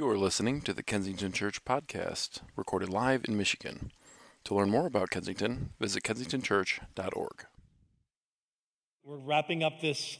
You are listening to the Kensington Church podcast, recorded live in Michigan. To learn more about Kensington, visit kensingtonchurch.org. We're wrapping up this,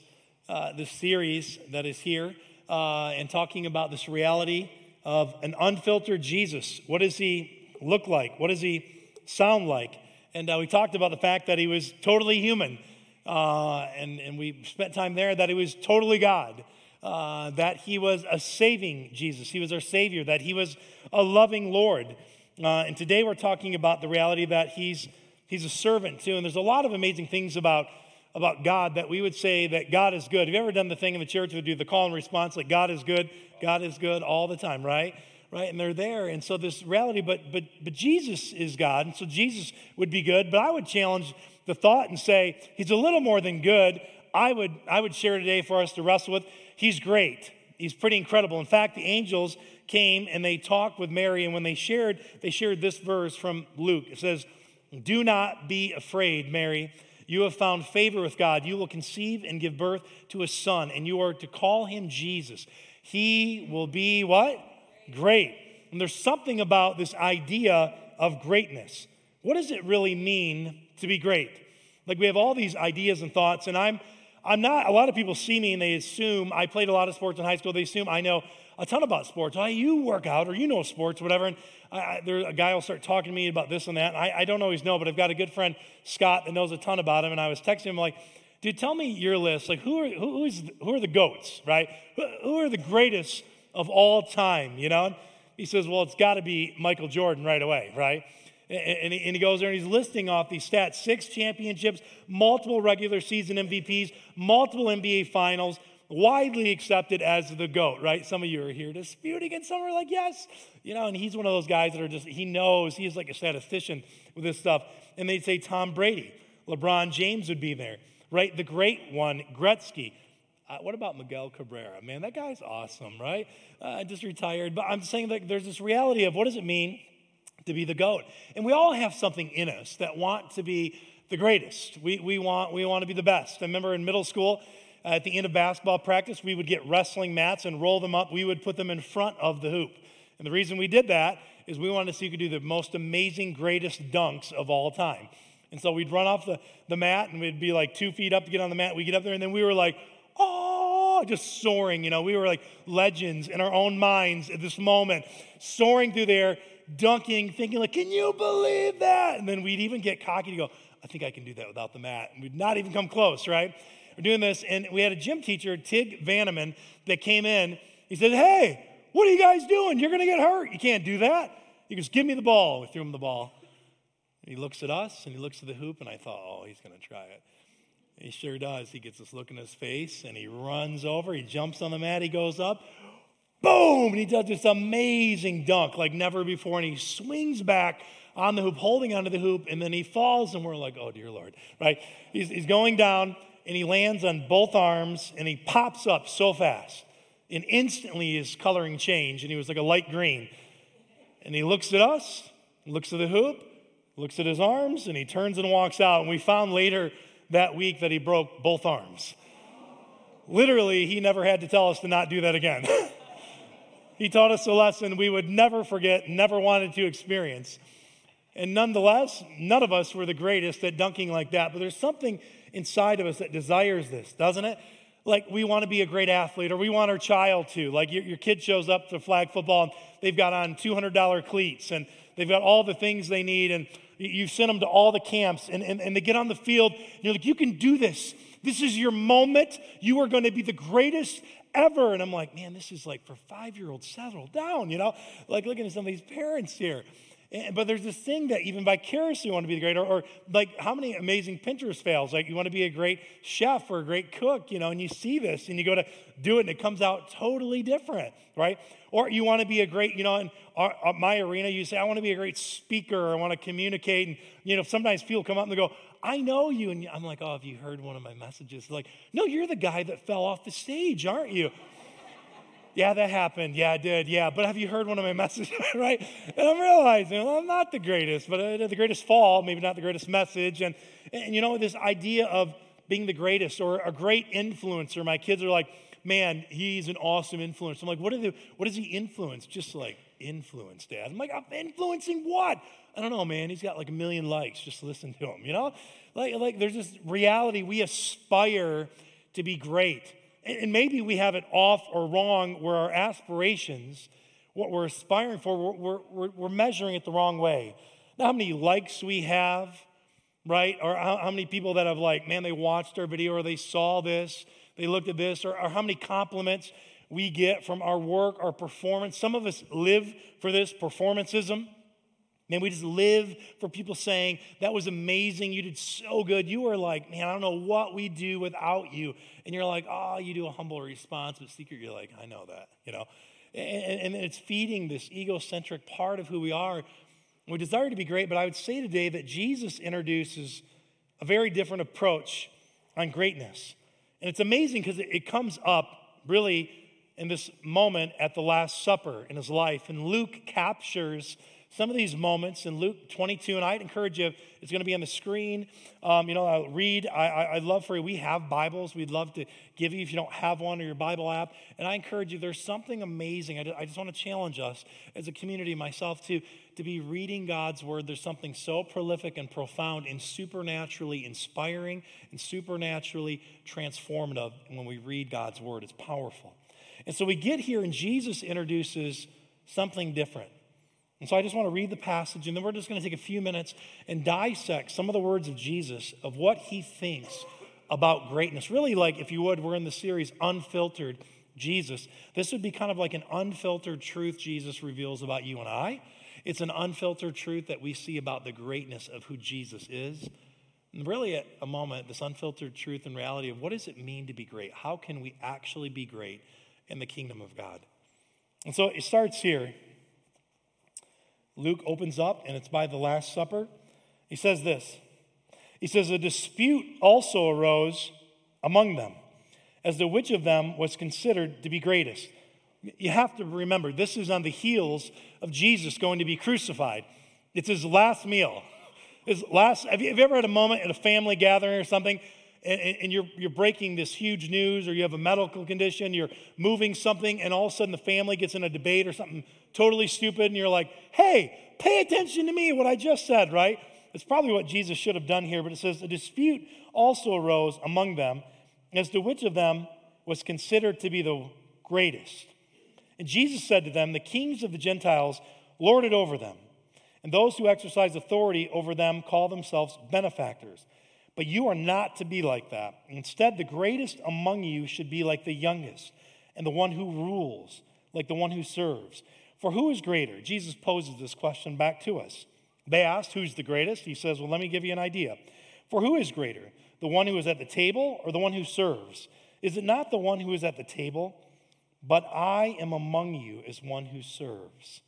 uh, this series that is here uh, and talking about this reality of an unfiltered Jesus. What does he look like? What does he sound like? And uh, we talked about the fact that he was totally human. Uh, and, and we spent time there that he was totally God uh, that he was a saving Jesus. He was our Savior, that he was a loving Lord. Uh, and today we're talking about the reality that he's, he's a servant too. And there's a lot of amazing things about, about God that we would say that God is good. Have you ever done the thing in the church we do the call and response like God is good, God is good all the time, right? Right? And they're there. And so this reality, but but but Jesus is God, and so Jesus would be good. But I would challenge the thought and say he's a little more than good. I would I would share today for us to wrestle with He's great. He's pretty incredible. In fact, the angels came and they talked with Mary, and when they shared, they shared this verse from Luke. It says, Do not be afraid, Mary. You have found favor with God. You will conceive and give birth to a son, and you are to call him Jesus. He will be what? Great. And there's something about this idea of greatness. What does it really mean to be great? Like we have all these ideas and thoughts, and I'm I'm not, a lot of people see me and they assume I played a lot of sports in high school. They assume I know a ton about sports. Oh, you work out or you know sports, whatever. And I, there, a guy will start talking to me about this and that. And I, I, don't always know, but I've got a good friend, Scott, that knows a ton about him. And I was texting him like, dude, tell me your list. Like, who are, who, who, is, who are the GOATs, right? Who, who are the greatest of all time, you know? And He says, well, it's got to be Michael Jordan right away, right? And he goes there and he's listing off these stats six championships, multiple regular season MVPs, multiple NBA finals, widely accepted as the GOAT, right? Some of you are here disputing and some are like, yes. You know, and he's one of those guys that are just, he knows, he's like a statistician with this stuff. And they'd say Tom Brady, LeBron James would be there, right? The great one, Gretzky. Uh, what about Miguel Cabrera? Man, that guy's awesome, right? Uh, just retired. But I'm saying that there's this reality of what does it mean to be the goat. And we all have something in us that want to be the greatest. We, we, want, we want to be the best. I remember in middle school, uh, at the end of basketball practice, we would get wrestling mats and roll them up. We would put them in front of the hoop. And the reason we did that is we wanted to see who could do the most amazing, greatest dunks of all time. And so we'd run off the, the mat and we'd be like two feet up to get on the mat. We'd get up there and then we were like, oh, just soaring. You know, we were like legends in our own minds at this moment, soaring through there, dunking, thinking like, can you believe that? And then we'd even get cocky to go, I think I can do that without the mat. And we'd not even come close, right? We're doing this, and we had a gym teacher, Tig Vanneman, that came in. He said, Hey, what are you guys doing? You're going to get hurt. You can't do that. He goes, Give me the ball. We threw him the ball. And he looks at us and he looks at the hoop, and I thought, Oh, he's going to try it. he sure does. He gets this look in his face and he runs over. He jumps on the mat. He goes up boom, and he does this amazing dunk like never before, and he swings back on the hoop, holding onto the hoop, and then he falls, and we're like, oh, dear Lord, right? He's, he's going down, and he lands on both arms, and he pops up so fast. And instantly his coloring changed, and he was like a light green. And he looks at us, looks at the hoop, looks at his arms, and he turns and walks out. And we found later that week that he broke both arms. Literally, he never had to tell us to not do that again. He taught us a lesson we would never forget, never wanted to experience. And nonetheless, none of us were the greatest at dunking like that, but there's something inside of us that desires this, doesn't it? Like we want to be a great athlete, or we want our child to. Like your, your kid shows up to flag football and they've got on $200 cleats and they've got all the things they need, and you send them to all the camps, and, and, and they get on the field. and you're like, you can do this. This is your moment. You are going to be the greatest ever. And I'm like, man, this is like for five year olds, settle down, you know? Like looking at some of these parents here. But there's this thing that even vicariously you want to be the great, or, or, like how many amazing Pinterest fails? Like you want to be a great chef or a great cook, you know, and you see this and you go to do it and it comes out totally different, right? Or you want to be a great, you know, in our, my arena, you say, I want to be a great speaker I want to communicate. And, you know, sometimes people come up and they go, I know you. And I'm like, oh, have you heard one of my messages? Like, no, you're the guy that fell off the stage, aren't you? Yeah, that happened. Yeah, I did. Yeah, but have you heard one of my messages? right? And I'm realizing, well, I'm not the greatest, but uh, the greatest fall, maybe not the greatest message. And, and you know, this idea of being the greatest or a great influencer, my kids are like, man, he's an awesome influence. I'm like, what, are the, what does he influence? Just like, influence, Dad. I'm like, I'm influencing what? I don't know, man. He's got like a million likes. Just listen to him, you know? Like, like there's this reality. We aspire to be great. And, maybe we have it off or wrong where our aspirations, what we're aspiring for, we're, we're, we're measuring it the wrong way. Now, how many likes we have, right? Or how, how many people that have like, man, they watched our video or they saw this, they looked at this, or, or how many compliments we get from our work, our performance. Some of us live for this performanceism. Man, we just live for people saying, that was amazing. You did so good. You were like, man, I don't know what we do without you. And you're like, oh, you do a humble response, but secret, you're like, I know that, you know? And, and it's feeding this egocentric part of who we are. We desire to be great, but I would say today that Jesus introduces a very different approach on greatness. And it's amazing because it comes up really in this moment at the Last Supper in his life. And Luke captures some of these moments in Luke 22, and I'd encourage you, it's going to be on the screen. Um, you know, I'll read. I, I, I, love for you, we have Bibles we'd love to give you if you don't have one or your Bible app. And I encourage you, there's something amazing. I just, I just want to challenge us as a community, myself too, to be reading God's Word. There's something so prolific and profound and supernaturally inspiring and supernaturally transformative when we read God's Word. It's powerful. And so we get here, and Jesus introduces something different. And so I just want to read the passage, and then we're just going to take a few minutes and dissect some of the words of Jesus, of what he thinks about greatness. Really, like if you would, we're in the series Unfiltered Jesus. This would be kind of like an unfiltered truth Jesus reveals about you and I. It's an unfiltered truth that we see about the greatness of who Jesus is. And really, at a moment, this unfiltered truth and reality of what does it mean to be great? How can we actually be great? in the kingdom of God. And so it starts here. Luke opens up, and it's by the Last Supper. He says this He says, A dispute also arose among them as to which of them was considered to be greatest. You have to remember, this is on the heels of Jesus going to be crucified. It's his last meal. His last, have you, have you ever had a moment at a family gathering or something and, and, you're, you're breaking this huge news, or you have a medical condition, you're moving something, and all of a sudden the family gets in a debate or something totally stupid, and you're like, hey, pay attention to me, what I just said, right? It's probably what Jesus should have done here, but it says, a dispute also arose among them as to which of them was considered to be the greatest. And Jesus said to them, The kings of the Gentiles lord it over them, and those who exercise authority over them call themselves benefactors. But you are not to be like that. Instead, the greatest among you should be like the youngest, and the one who rules like the one who serves. For who is greater? Jesus poses this question back to us. They asked, Who's the greatest? He says, Well, let me give you an idea. For who is greater, the one who is at the table or the one who serves? Is it not the one who is at the table? But I am among you as one who serves.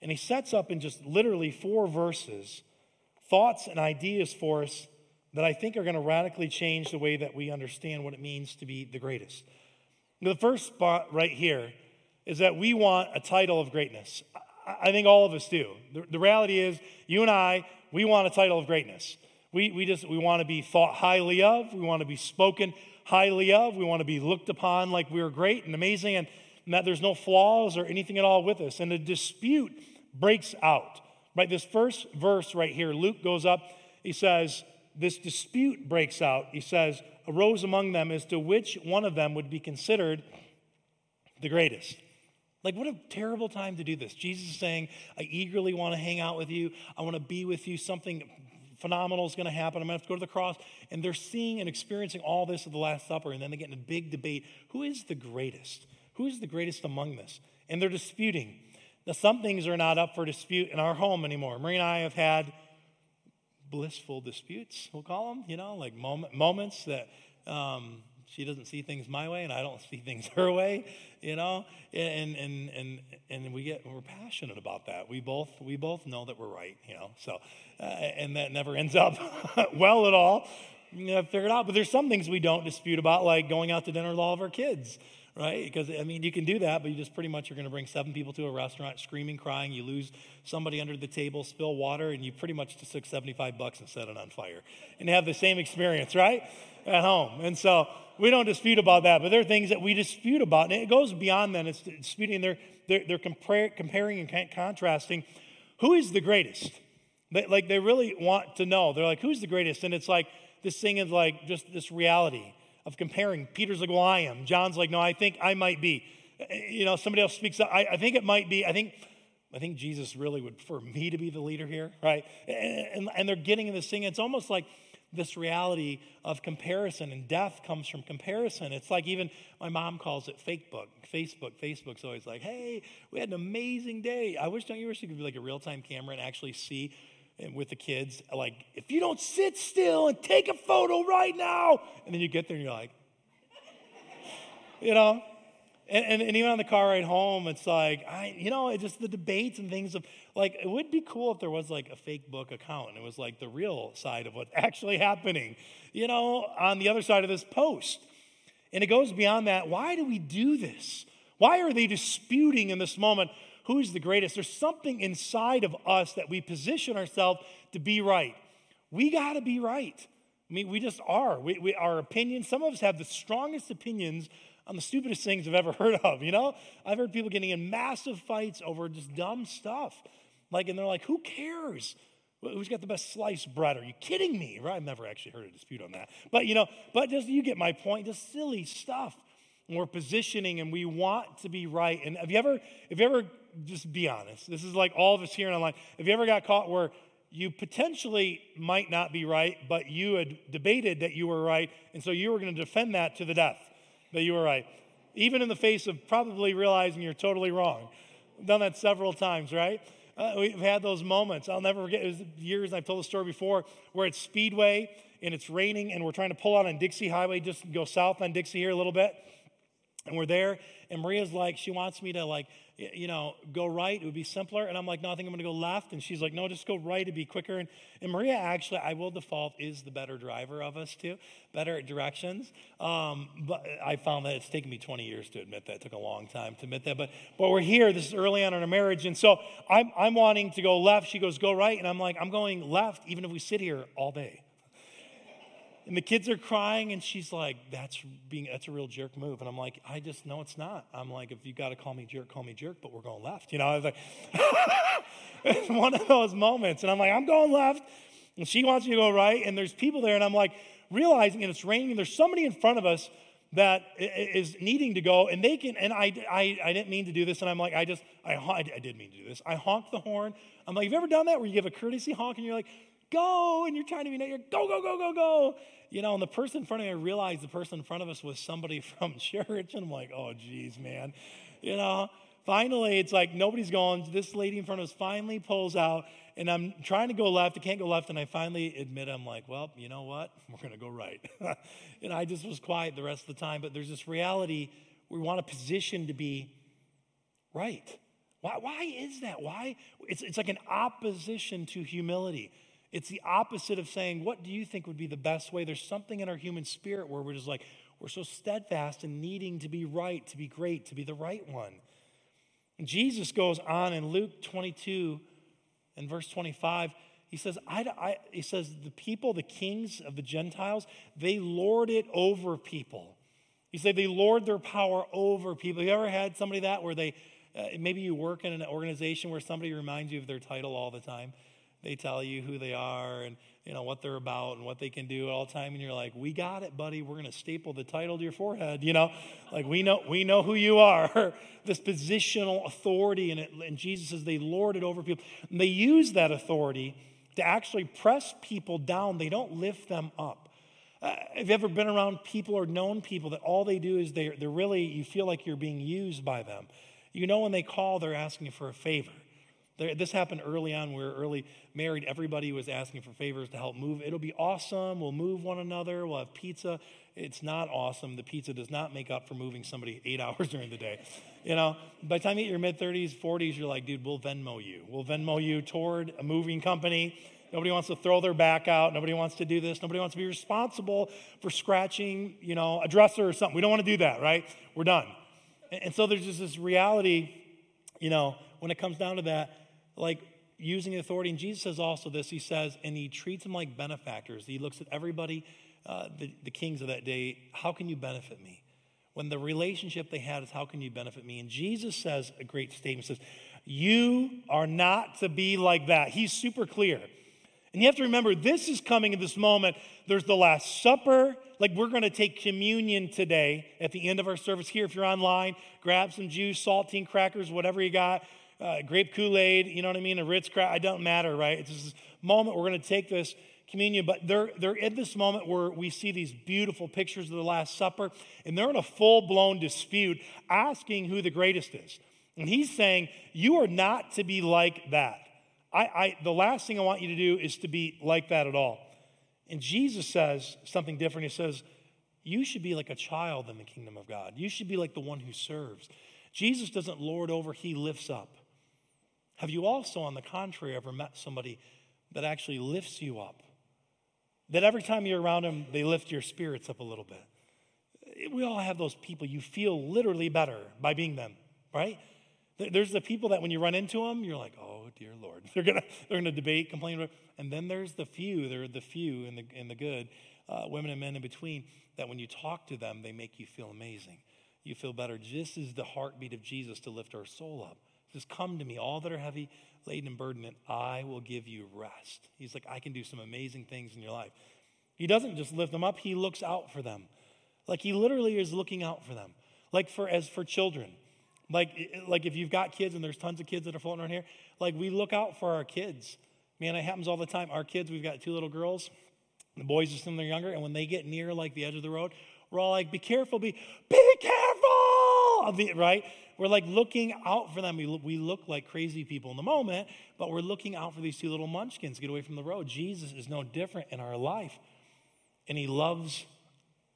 And he sets up in just literally four verses thoughts and ideas for us that I think are going to radically change the way that we understand what it means to be the greatest. The first spot right here is that we want a title of greatness. I think all of us do. The, the reality is, you and I, we want a title of greatness. We, we just we want to be thought highly of. We want to be spoken highly of. We want to be looked upon like we're great and amazing and, and that there's no flaws or anything at all with us. And a dispute breaks out. Right? This first verse right here, Luke goes up. He says, this dispute breaks out, he says, arose among them as to which one of them would be considered the greatest. Like, what a terrible time to do this. Jesus is saying, I eagerly want to hang out with you. I want to be with you. Something phenomenal is going to happen. I'm going to have to go to the cross. And they're seeing and experiencing all this at the Last Supper. And then they get in a big debate who is the greatest? Who is the greatest among this? And they're disputing. Now, some things are not up for dispute in our home anymore. Maria and I have had blissful disputes, we'll call them, you know, like moment, moments that um, she doesn't see things my way and I don't see things her way, you know, and, and, and, and we get, we're passionate about that. We both, we both know that we're right, you know, so, uh, and that never ends up well at all. You know, figured out, but there's some things we don't dispute about, like going out to dinner with all of our kids right? Because, I mean, you can do that, but you just pretty much are going to bring seven people to a restaurant screaming, crying. You lose somebody under the table, spill water, and you pretty much just took 75 bucks and set it on fire. And have the same experience, right? At home. And so we don't dispute about that, but there are things that we dispute about. And it goes beyond that. It's disputing, they're, they're, they're compare, comparing and contrasting who is the greatest. They, like they really want to know. They're like, who's the greatest? And it's like this thing is like just this reality of comparing. Peter's like, well, I am. John's like, no, I think I might be. Eh, you know, somebody else speaks up. I, I think it might be. I think I think Jesus really would prefer me to be the leader here, right? Eh, and, and they're getting in this thing. It's almost like this reality of comparison, and death comes from comparison. It's like even my mom calls it fake book, Facebook. Facebook's always like, hey, we had an amazing day. I wish, don't you wish you could be like a real time camera and actually see eh, with the kids, like, if you don't sit still and take a photo right now, and then you get there and you're like, you know? And, and, and, even on the car ride home, it's like, I, you know, it just the debates and things of, like, it would be cool if there was like a fake book account and it was like the real side of what's actually happening, you know, on the other side of this post. And it goes beyond that. Why do we do this? Why are they disputing in this moment who's the greatest? There's something inside of us that we position ourselves to be right. We got to be right. I mean, we just are. We, we, our opinions, some of us have the strongest opinions on the stupidest things I've ever heard of, you know? I've heard people getting in massive fights over just dumb stuff. Like, and they're like, who cares? Who's got the best sliced bread? Are you kidding me? Right? I've never actually heard a dispute on that. But, you know, but just, you get my point, just silly stuff. And we're positioning and we want to be right. And have you ever, have you ever, just be honest, this is like all of us here in online, have you ever got caught where you potentially might not be right, but you had debated that you were right, and so you were going to defend that to the death? That you were right, even in the face of probably realizing you're totally wrong. I've done that several times, right? Uh, we've had those moments. I'll never forget. It was years, I've told the story before, where it's Speedway and it's raining and we're trying to pull out on Dixie Highway, just go south on Dixie here a little bit. And we're there, and Maria's like, she wants me to like you know, go right, it would be simpler. And I'm like, no, I think I'm going to go left. And she's like, no, just go right, it'd be quicker. And, and Maria, actually, I will default, is the better driver of us too, better at directions. Um, but I found that it's taken me 20 years to admit that. It took a long time to admit that. But, but we're here. This is early on in our marriage. And so I'm, I'm wanting to go left. She goes, go right. And I'm like, I'm going left, even if we sit here all day. And the kids are crying, and she's like, "That's being that's a real jerk move." And I'm like, "I just know it's not." I'm like, "If you got to call me jerk, call me jerk." But we're going left, you know. I was like, it's one of those moments, and I'm like, "I'm going left," and she wants me to go right, and there's people there, and I'm like, realizing, and it's raining, and there's somebody in front of us that is needing to go, and they can. And I, I, I didn't mean to do this, and I'm like, I just, I, I did mean to do this. I honked the horn. I'm like, have you ever done that where you give a courtesy honk, and you're like, go, and you're trying to be you're go, go, go, go, go you know, and the person in front of me, I realized the person in front of us was somebody from church. And I'm like, oh, geez, man. You know, finally, it's like nobody's going. This lady in front of us finally pulls out, and I'm trying to go left. I can't go left. And I finally admit, I'm like, well, you know what? We're going to go right. and I just was quiet the rest of the time. But there's this reality we want a position to be right. Why, why is that? Why? It's, it's like an opposition to humility. It's the opposite of saying, What do you think would be the best way? There's something in our human spirit where we're just like, we're so steadfast in needing to be right, to be great, to be the right one. And Jesus goes on in Luke 22 and verse 25. He says, I, I, he says, the people, the kings of the Gentiles, they lord it over people. He said they lord their power over people. You ever had somebody that where they, uh, maybe you work in an organization where somebody reminds you of their title all the time? They tell you who they are and you know what they're about and what they can do at all the time and you're like we got it buddy. We're going to staple the title to your forehead you know? Like we know we know who you are. This positional authority and, it, and jesus says they lord it over people. And they use that authority to actually press people down. They don't lift them up. Uh, have you ever been around people or known people that all they do is they're, they're really you feel like you're being used by them? You know when they call they're asking you for a favor this happened early on. We were early married. Everybody was asking for favors to help move. It'll be awesome. We'll move one another. We'll have pizza. It's not awesome. The pizza does not make up for moving somebody eight hours during the day. You know, by the time you hit your mid 30s, 40s, you're like, dude, we'll Venmo you. We'll Venmo you toward a moving company. Nobody wants to throw their back out. Nobody wants to do this. Nobody wants to be responsible for scratching, you know, a dresser or something. We don't want to do that, right? We're done. And so there's just this reality, you know, when it comes down to that, like using authority. And Jesus says also this He says, and He treats them like benefactors. He looks at everybody uh, the, the kings of that day, How can you benefit me? When the relationship they had is, How can you benefit me? And Jesus says a great statement says, You are not to be like that. He's super clear. And you have to remember, this is coming in this moment. There's the Last Supper. Like we're going to take communion today at the end of our service here. If you're online, grab some juice, saltine crackers, whatever you got, uh, grape Kool Aid, you know what I mean? A Ritz crack. It don't matter, right? It's this moment we're going to take this communion, but they're, they're in this moment where we see these beautiful pictures of the Last Supper, and they're in a full blown dispute asking who the greatest is. And he's saying, You are not to be like that. I, I, the last thing I want you to do is to be like that at all. And Jesus says something different. He says, You should be like a child in the kingdom of God. You should be like the one who serves. Jesus doesn't lord over, he lifts up. Have you also, on the contrary, ever met somebody that actually lifts you up? That every time you're around them, they lift your spirits up a little bit. We all have those people. You feel literally better by being them, right? There's the people that when you run into them, you're like, oh, dear Lord. They're going to they're gonna debate, complain. And then there's the few, they're the few and the, and the good, uh, women and men in between, that when you talk to them, they make you feel amazing. You feel better. This is the heartbeat of Jesus to lift our soul up. Just come to me, all that are heavy, laden, and burdened, and I will give you rest. He's like, I can do some amazing things in your life. He doesn't just lift them up, he looks out for them. Like he literally is looking out for them. Like for as for children. Like, like if you've got kids and there's tons of kids that are floating around here, like we look out for our kids. Man, it happens all the time. Our kids, we've got two little girls. The boys are they're younger, and when they get near like the edge of the road, we're all like, "Be careful! Be be careful!" Right? We're like looking out for them. We look, we look like crazy people in the moment, but we're looking out for these two little munchkins. Get away from the road. Jesus is no different in our life, and He loves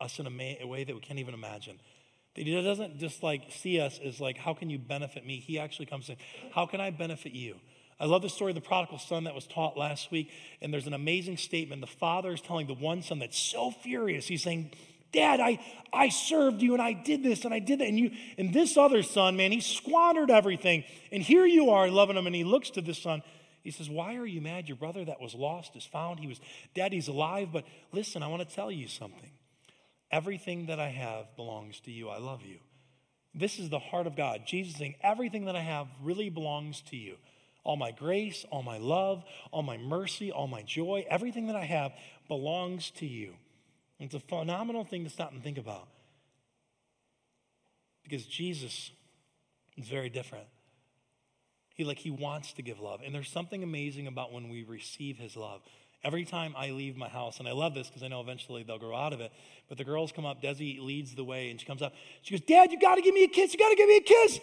us in a, a way that we can't even imagine. That He doesn't just like see us as like, "How can you benefit me?" He actually comes in, "How can I benefit you?" I love the story of the prodigal son that was taught last week. And there's an amazing statement. The father is telling the one son that's so furious. He's saying, Dad, I, I served you and I did this and I did that. And you and this other son, man, he squandered everything. And here you are loving him. And he looks to this son. He says, Why are you mad? Your brother that was lost is found. He was dead, he's alive. But listen, I want to tell you something. Everything that I have belongs to you. I love you. This is the heart of God. Jesus saying, Everything that I have really belongs to you. All my grace, all my love, all my mercy, all my joy, everything that I have belongs to you. It's a phenomenal thing to stop and think about. Because Jesus is very different. He like he wants to give love. And there's something amazing about when we receive his love. Every time I leave my house, and I love this because I know eventually they'll grow out of it, but the girls come up, Desi leads the way, and she comes up. She goes, Dad, you got to give me a kiss. You got to give me a kiss.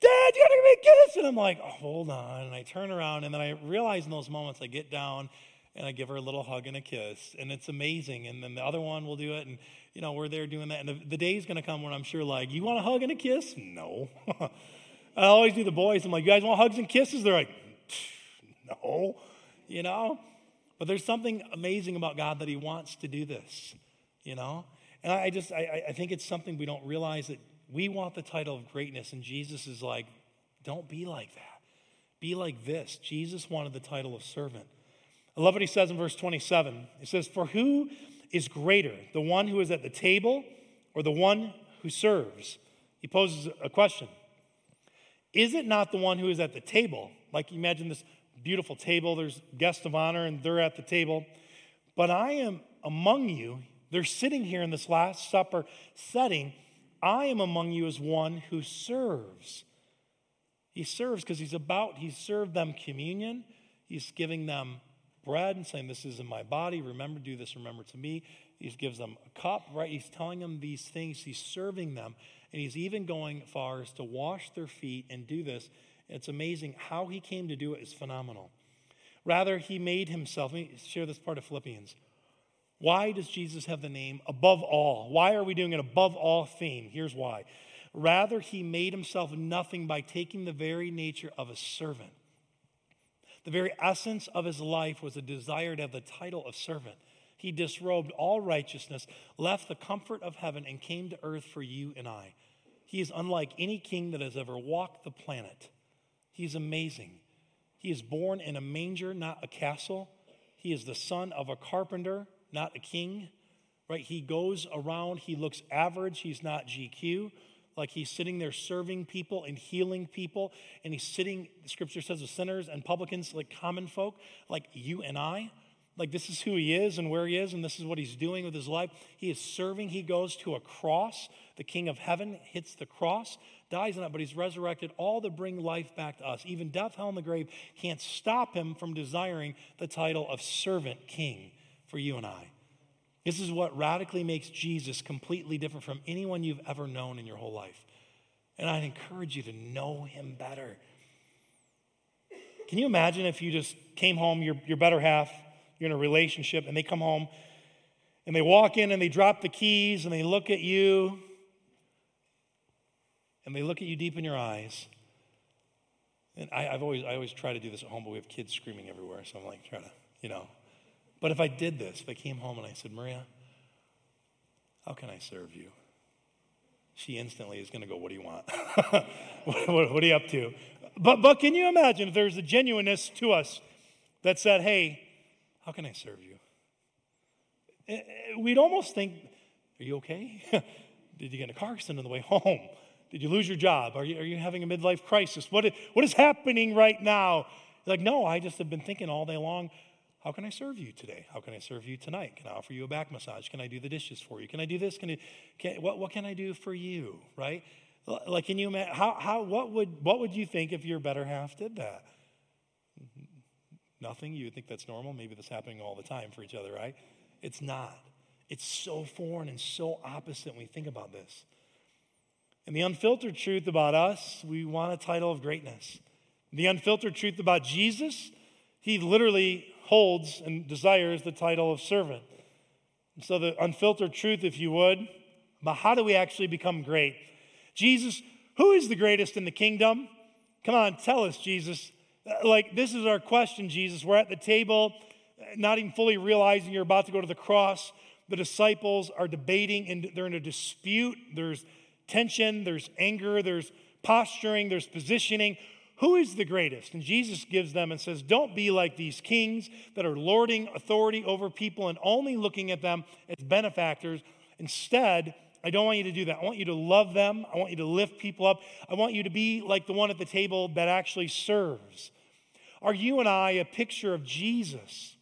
Dad, you got to give me a kiss. And I'm like, oh, hold on. And I turn around, and then I realize in those moments I get down and I give her a little hug and a kiss, and it's amazing. And then the other one will do it, and you know we're there doing that. And the, the day's going to come when I'm sure, like, you want a hug and a kiss? No. I always do the boys. I'm like, you guys want hugs and kisses? They're like, no, you know. But there's something amazing about God that He wants to do this, you know. And I just I, I think it's something we don't realize that we want the title of greatness, and Jesus is like, don't be like that. Be like this. Jesus wanted the title of servant. I love what he says in verse 27. He says, For who is greater, the one who is at the table or the one who serves? He poses a question. Is it not the one who is at the table? Like imagine this beautiful table, there's guests of honor, and they're at the table. But I am among you. They're sitting here in this Last Supper setting. I am among you as one who serves. He serves because he's about, he's served them communion, he's giving them bread and saying, This is in my body. Remember, do this, remember to me. He gives them a cup, right? He's telling them these things. He's serving them. And he's even going far as to wash their feet and do this. It's amazing. How he came to do it is phenomenal. Rather, he made himself. Let me share this part of Philippians. Why does Jesus have the name above all? Why are we doing an above all theme? Here's why. Rather, he made himself nothing by taking the very nature of a servant the very essence of his life was a desire to have the title of servant. He disrobed all righteousness, left the comfort of heaven, and came to earth for you and I. He is unlike any king that has ever walked the planet. He is amazing. He is born in a manger, not a castle. He is the son of a carpenter, not a king. right? He goes around, he looks average, he's not GQ. Like he's sitting there serving people and healing people, and he's sitting, the scripture says, with sinners and publicans, like common folk, like you and I. Like this is who he is and where he is, and this is what he's doing with his life. He is serving. He goes to a cross. The King of Heaven hits the cross, dies on it, but he's resurrected, all to bring life back to us. Even death, hell, and the grave can't stop him from desiring the title of servant king for you and I. This is what radically makes Jesus completely different from anyone you've ever known in your whole life. And I'd encourage you to know him better. Can you imagine if you just came home, your, your better half, you're in a relationship, and they come home and they walk in and they drop the keys and they look at you and they look at you deep in your eyes. And I, have always, I always try to do this at home, but we have kids screaming everywhere, so I'm like trying to, you know, but if I did this, if I came home and I said, Maria, how can I serve you? She instantly is going to go, What do you want? what, what, what, are you up to? But, but can you imagine if there's a genuineness to us that said, Hey, how can I serve you? Eh, eh, we'd almost think, Are you okay? Did you get in a car accident on the way home? Did you lose your job? Are you, are you having a midlife crisis? What, what is happening right now? Like, no, I just have been thinking all day long how can I serve you today? How can I serve you tonight? Can I offer you a back massage? Can I do the dishes for you? Can I do this? Can, I, can what, what can I do for you? Right? Like, can you imagine, how, how, what, would, what would you think if your better half did that? Nothing? You would think that's normal? Maybe that's happening all the time for each other, right? It's not. It's so foreign and so opposite when we think about this. And the unfiltered truth about us, we want a title of greatness. The unfiltered truth about Jesus, he literally holds and desires the title of servant. So, the unfiltered truth, if you would, about how do we actually become great? Jesus, who is the greatest in the kingdom? Come on, tell us, Jesus. Uh, like, this is our question, Jesus. We're at the table, not even fully realizing you're about to go to the cross. The disciples are debating and they're in a dispute. There's tension, there's anger, there's posturing, there's positioning. Who is the greatest? And Jesus gives them and says, Don't be like these kings that are lording authority over people and only looking at them as benefactors. Instead, I don't want you to do that. I want you to love them. I want you to lift people up. I want you to be like the one at the table that actually serves. Are you and I a picture of Jesus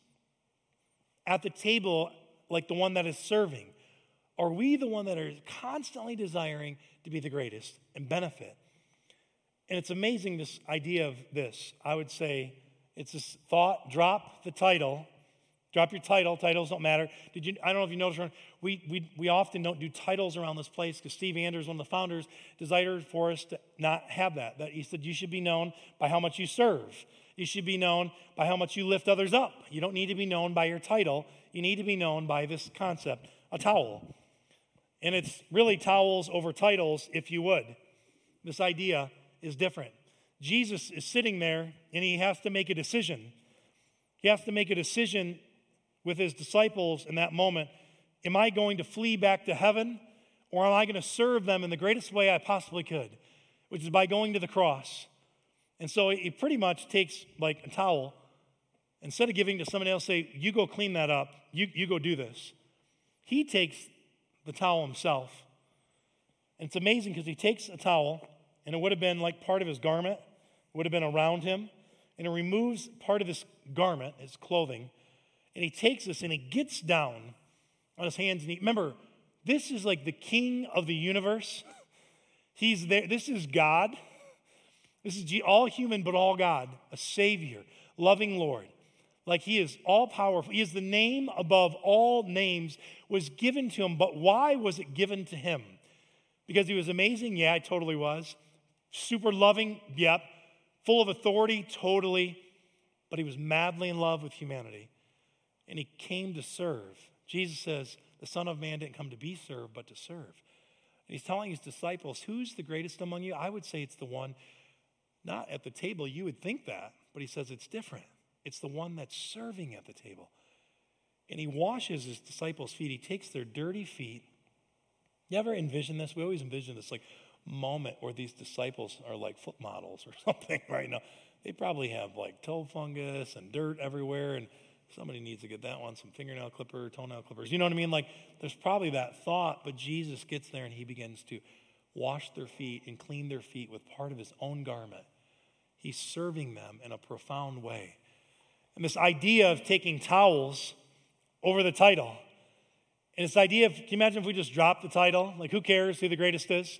at the table like the one that is serving? Are we the one that are constantly desiring to be the greatest and benefit? And it's amazing this idea of this. I would say it's this thought drop the title. Drop your title. Titles don't matter. Did you? I don't know if you noticed. We, we, we often don't do titles around this place because Steve Andrews, one of the founders, desired for us to not have that. That he said you should be known by how much you serve. You should be known by how much you lift others up. You don't need to be known by your title. You need to be known by this concept, a towel. And it's really towels over titles, if you would. This idea is different. Jesus is sitting there and he has to make a decision. He has to make a decision with his disciples in that moment. Am I going to flee back to heaven or am I going to serve them in the greatest way I possibly could, which is by going to the cross? And so he pretty much takes like a towel. Instead of giving to somebody else, say, You go clean that up, you, you go do this. He takes the towel himself. And it's amazing because he takes a towel and it would have been like part of his garment, would have been around him. And it removes part of his garment, his clothing, and he takes this and he gets down on his hands and he remember, this is like the king of the universe. He's there. This is God. This is all human, but all God, a Savior, loving Lord. Like he is all powerful. He is the name above all names, was given to him. But why was it given to him? Because he was amazing? Yeah, I totally was. Super loving, yep. Full of authority, totally. But he was madly in love with humanity. And he came to serve. Jesus says, The Son of Man didn't come to be served, but to serve. And he's telling his disciples, Who's the greatest among you? I would say it's the one, not at the table, you would think that, but he says it's different. It's the one that's serving at the table. And he washes his disciples' feet. He takes their dirty feet. You ever envision this? We always envision this like, moment where these disciples are like foot models or something right now. They probably have like toe fungus and dirt everywhere. And somebody needs to get that one, some fingernail clipper, toenail clippers. You know what I mean? Like, there's probably that thought, but Jesus gets there and he begins to wash their feet and clean their feet with part of his own garment. He's serving them in a profound way. And this idea of taking towels over the title, and this idea of, can you imagine if we just dropped the title? Like, who cares who the greatest is?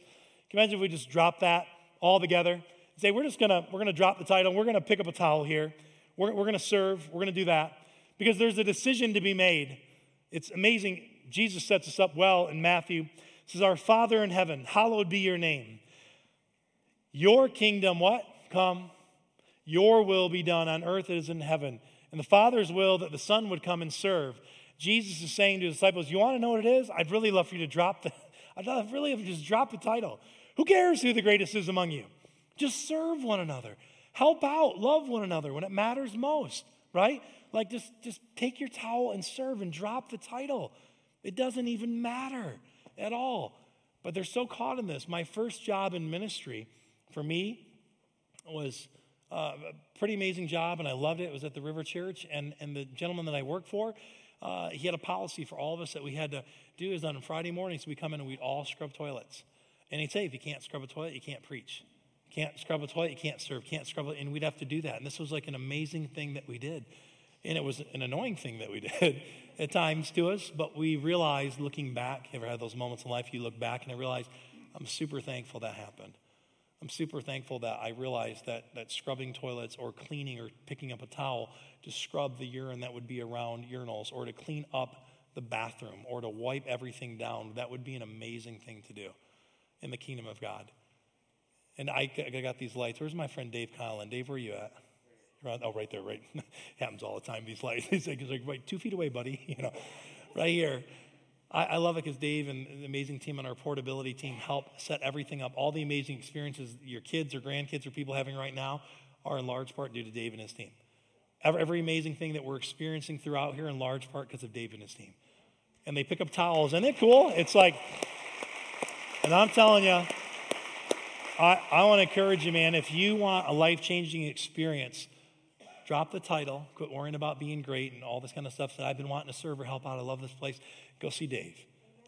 Can you imagine if we just drop that all together? Say, we're just gonna, we're gonna drop the title, we're gonna pick up a towel here, we're, we're gonna serve, we're gonna do that. Because there's a decision to be made. It's amazing. Jesus sets us up well in Matthew. Says, Our Father in heaven, hallowed be your name. Your kingdom, what? Come. Your will be done on earth as in heaven. And the Father's will that the Son would come and serve. Jesus is saying to his disciples, You want to know what it is? I'd really love for you to drop the, I'd love really just drop the title. Who cares who the greatest is among you? Just serve one another. Help out, love one another when it matters most, right? Like just, just take your towel and serve and drop the title. It doesn't even matter at all. But they're so caught in this. My first job in ministry for me was uh, a pretty amazing job, and I loved it. It was at the River Church, and, and the gentleman that I worked for, uh, he had a policy for all of us that we had to do is on Friday mornings we come in and we'd all scrub toilets. And he'd say, if you can't scrub a toilet, you can't preach. Can't scrub a toilet, you can't serve. Can't scrub it, and we'd have to do that. And this was like an amazing thing that we did. And it was an annoying thing that we did at times to us, but we realized looking back, you ever had those moments in life you look back and I realized I'm super thankful that happened. I'm super thankful that I realized that, that scrubbing toilets or cleaning or picking up a towel to scrub the urine that would be around urinals or to clean up the bathroom or to wipe everything down, that would be an amazing thing to do in the kingdom of God. And I, I got these lights. Where's my friend Dave Collin? Dave, where are you at? Oh, right there, right. Happens all the time, these lights. He's like, he's like, right, two feet away, buddy. You know, right here. I, I love it because Dave and the amazing team on our portability team help set everything up. All the amazing experiences your kids or grandkids or people having right now are in large part due to Dave and his team. Every, every amazing thing that we're experiencing throughout here in large part because of Dave and his team. And they pick up towels. Isn't it cool? It's like, and I'm telling you, I, I want to encourage you, man, if you want a life changing experience, drop the title, quit worrying about being great and all this kind of stuff that I've been wanting to serve or help out. I love this place. Go see Dave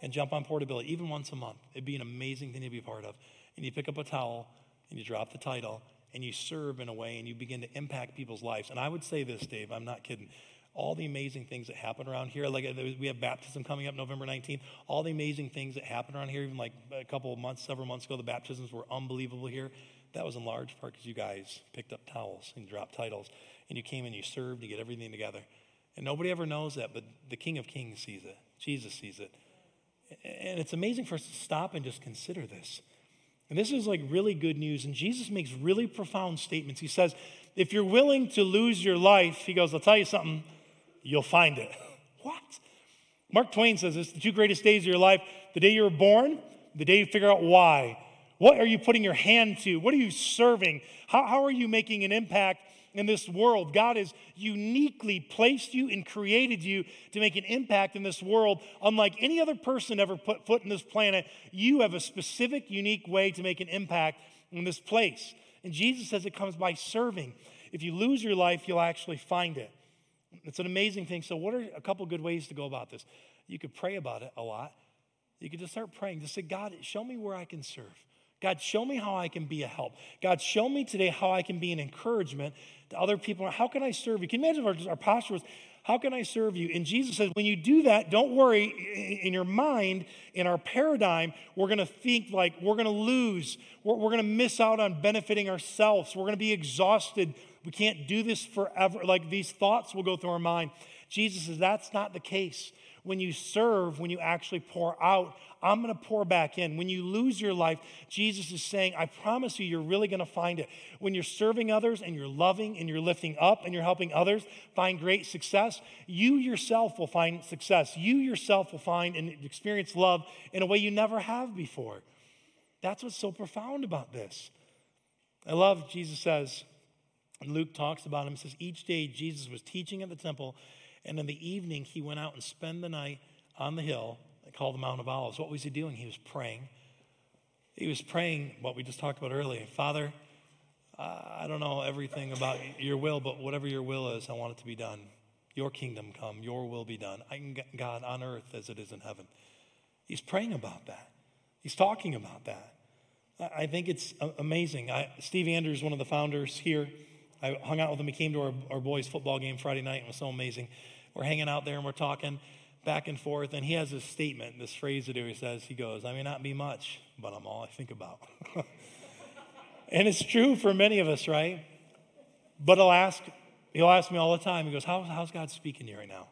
and jump on portability, even once a month. It'd be an amazing thing to be a part of. And you pick up a towel and you drop the title and you serve in a way and you begin to impact people's lives. And I would say this, Dave, I'm not kidding. All the amazing things that happen around here, like uh, we have baptism coming up November 19th, all the amazing things that happen around here, even like a couple of months, several months ago, the baptisms were unbelievable here. That was in large part because you guys picked up towels and dropped titles and you came and you served, you get everything together. And nobody ever knows that, but the King of Kings sees it. Jesus sees it. And it's amazing for us to stop and just consider this. And this is like really good news. And Jesus makes really profound statements. He says, if you're willing to lose your life, he goes, I'll tell you something, you'll find it. what? Mark Twain says this the two greatest days of your life the day you were born, the day you figure out why. What are you putting your hand to? What are you serving? How, how are you making an impact in this world. God has uniquely placed you and created you to make an impact in this world. Unlike any other person ever put foot in this planet, you have a specific, unique way to make an impact in this place. And Jesus says it comes by serving. If you lose your life, you'll actually find it. It's an amazing thing. So, what are a couple good ways to go about this? You could pray about it a lot. You could just start praying. Just say, God, show me where I can serve. God, show me how I can be a help. God, show me today how I can be an encouragement to other people. How can I serve you? Can you imagine our, our posture was, how can I serve you? And Jesus says, when you do that, don't worry. In your mind, in our paradigm, we're going to think like we're going to lose. We're, we're going to miss out on benefiting ourselves. We're going to be exhausted. We can't do this forever. Like these thoughts will go through our mind. Jesus says, that's not the case. When you serve, when you actually pour out, I'm going to pour back in. When you lose your life, Jesus is saying, I promise you, you're really going to find it. When you're serving others and you're loving and you're lifting up and you're helping others find great success, you yourself will find success. You yourself will find and experience love in a way you never have before. That's what's so profound about this. I love, Jesus says, and Luke talks about him, says, each day Jesus was teaching at the temple, and in the evening he went out and spent the night on the hill called the Mount of Olives. What was he doing? He was praying. He was praying what we just talked about earlier. Father, I don't know everything about your will, but whatever your will is, I want it to be done. Your kingdom come, your will be done. I, God, on earth as it is in heaven. He's praying about that. He's talking about that. I think it's amazing. I, Steve Andrews, one of the founders here, I hung out with him. He came to our, our boys' football game Friday night. It was so amazing. We're hanging out there and we're talking back and forth. And he has this statement, this phrase that he says. He goes, I may not be much, but I'm all I think about. and it's true for many of us, right? But he'll ask, he'll ask me all the time. He goes, How, How's God speaking to you right now?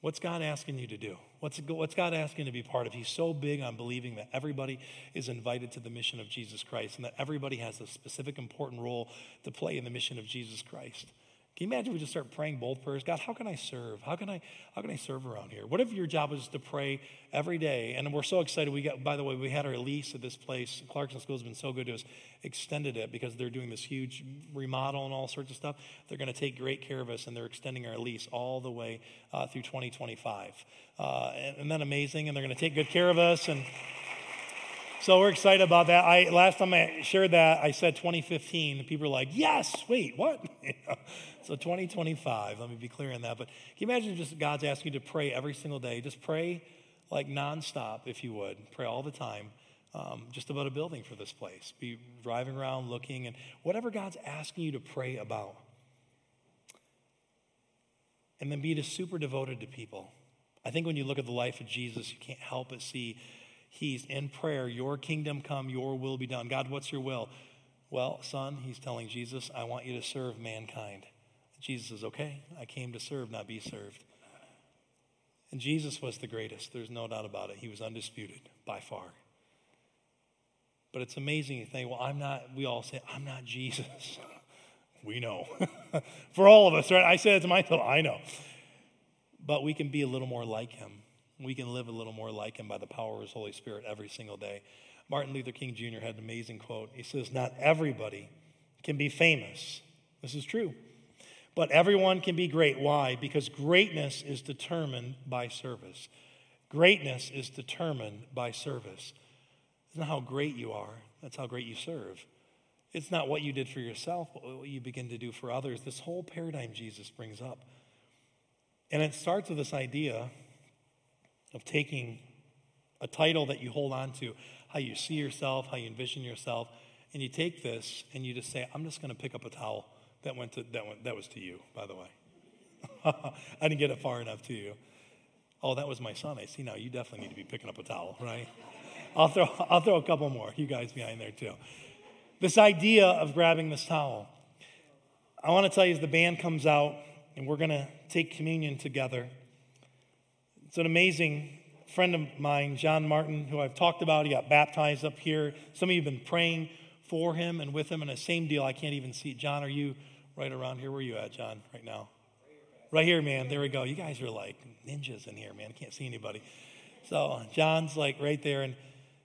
What's God asking you to do? What's, what's God asking to be part of? He's so big on believing that everybody is invited to the mission of Jesus Christ and that everybody has a specific important role to play in the mission of Jesus Christ. Can you imagine if we just start praying both prayers? God, how can I serve? How can I, how can I serve around here? What if your job was to pray every day? And we're so excited. We got, by the way, we had our lease at this place. Clarkston School has been so good to us, extended it because they're doing this huge remodel and all sorts of stuff. They're going to take great care of us and they're extending our lease all the way uh, through 2025. Uh, and, and then amazing? And they're going to take good care of us and so we're excited about that. I last time I shared that, I said 2015, and people were like, "Yes, wait, what?" so 2025. Let me be clear on that. But can you imagine just God's asking you to pray every single day? Just pray like nonstop, if you would. Pray all the time. Um, just about a building for this place. Be driving around, looking, and whatever God's asking you to pray about. And then be just super devoted to people. I think when you look at the life of Jesus, you can't help but see He's in prayer, Your kingdom come, Your will be done. God, what's your will? Well, son, he's telling Jesus, I want you to serve mankind. Jesus says, Okay, I came to serve, not be served. And Jesus was the greatest. There's no doubt about it. He was undisputed by far. But it's amazing to think, well, I'm not, we all say, I'm not Jesus. we know. For all of us, right? I said it to myself, I know. But we can be a little more like him we can live a little more like him by the power of his Holy Spirit every single day. Martin Luther King Jr. had an amazing quote. He says, Not everybody can be famous. This is true. But everyone can be great. Why? Because greatness is determined by service. Greatness is determined by service. It's not how great you are, that's how great you serve. It's not what you did for yourself, but what you begin to do for others. This whole paradigm Jesus brings up. And it starts with this idea of taking a title that you hold on to, how you see yourself, how you envision yourself, and you take this and you just say, I'm just going to pick up a towel that went to that went that was to you, by the way. I didn't get it far enough to you. Oh, that was my son. I see now. You definitely need to be picking up a towel, right? I'll throw I'll throw a couple more. You guys behind there too. This idea of grabbing this towel. I want to tell you as the band comes out and we're going to take communion together. It's an amazing friend of mine, John Martin, who I've talked about. He got baptized up here. Some of you have been praying for him and with him, and the same deal. I can't even see. John, are you right around here? Where are you at, John, right now? Right here, man. There we go. You guys are like ninjas in here, man. I can't see anybody. So John's like right there, and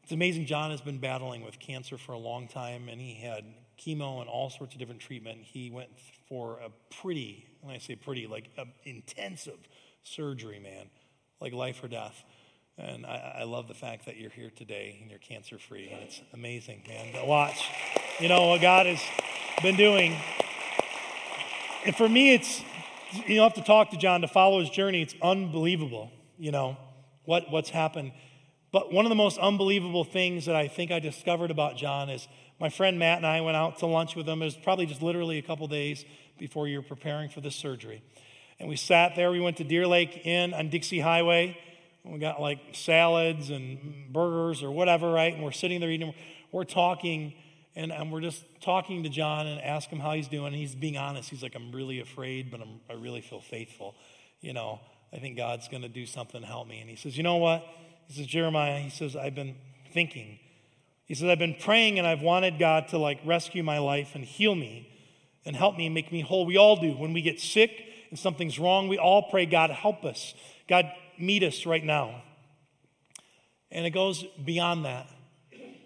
it's amazing. John has been battling with cancer for a long time, and he had chemo and all sorts of different treatment. He went for a pretty, when I say pretty, like intensive surgery, man like life or death. And I, I, love the fact that you're here today and you're cancer free. And it's amazing, man, to watch, you know, what God has been doing. And for me, it's, you have to talk to John to follow his journey. It's unbelievable, you know, what, what's happened. But one of the most unbelievable things that I think I discovered about John is my friend Matt and I went out to lunch with him. It was probably just literally a couple days before you're preparing for this surgery. And we sat there. We went to Deer Lake Inn on Dixie Highway. we got like salads and burgers or whatever, right? And we're sitting there eating. We're talking, and, and we're just talking to John and ask him how he's doing. And he's being honest. He's like, I'm really afraid, but I'm, I really feel faithful. You know, I think God's going to do something to help me. And he says, You know what? He says, Jeremiah, he says, I've been thinking. He says, I've been praying and I've wanted God to like rescue my life and heal me and help me, make me whole. We all do. When we get sick, and something's wrong, we all pray, God, help us. God, meet us right now. And it goes beyond that.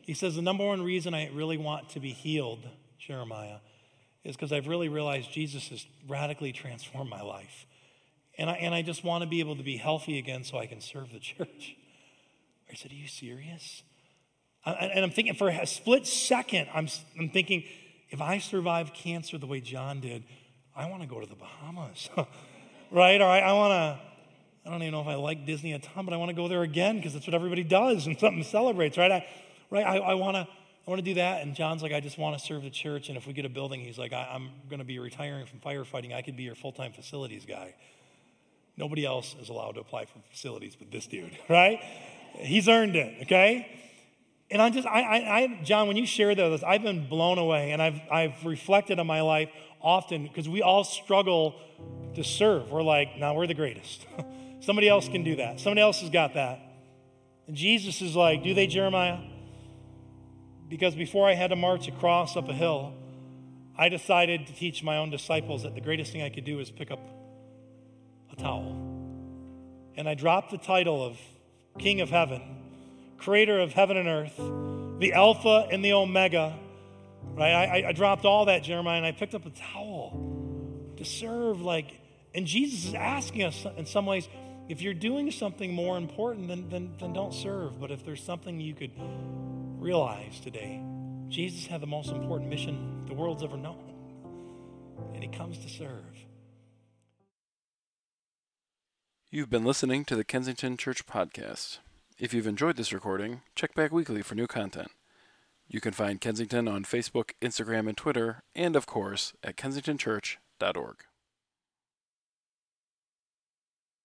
He says, The number one reason I really want to be healed, Jeremiah, is because I've really realized Jesus has radically transformed my life. And I, and I just want to be able to be healthy again so I can serve the church. I said, Are you serious? And I'm thinking, for a split second, I'm, I'm thinking, if I survive cancer the way John did, I want to go to the Bahamas. right? Or I, I want to, I don't even know if I like Disney a ton, but I want to go there again because that's what everybody does and something celebrates, right? I, right? I, I want to. I want to do that. And John's like, I just want to serve the church. And if we get a building, he's like, I, am going to be retiring from firefighting. I could be your full time facilities guy. Nobody else is allowed to apply for facilities but this dude, right? He's earned it, okay? And I just, I, I, I, John, when you share those, I've been blown away, and I've, I've reflected on my life often because we all struggle to serve. We're like, now we're the greatest. Somebody else can do that. Somebody else has got that. And Jesus is like, do they, Jeremiah? Because before I had to march across up a hill, I decided to teach my own disciples that the greatest thing I could do is pick up a towel. And I dropped the title of King of Heaven, Creator of heaven and earth, the Alpha and the Omega. Right? I, I dropped all that, Jeremiah, and I picked up a towel to serve. Like, and Jesus is asking us in some ways, if you're doing something more important, then, then, then don't serve. But if there's something you could realize today, Jesus had the most important mission the world's ever known, and he comes to serve. You've been listening to the Kensington Church Podcast. If you've enjoyed this recording, check back weekly for new content. You can find Kensington on Facebook, Instagram, and Twitter, and of course at kensingtonchurch.org.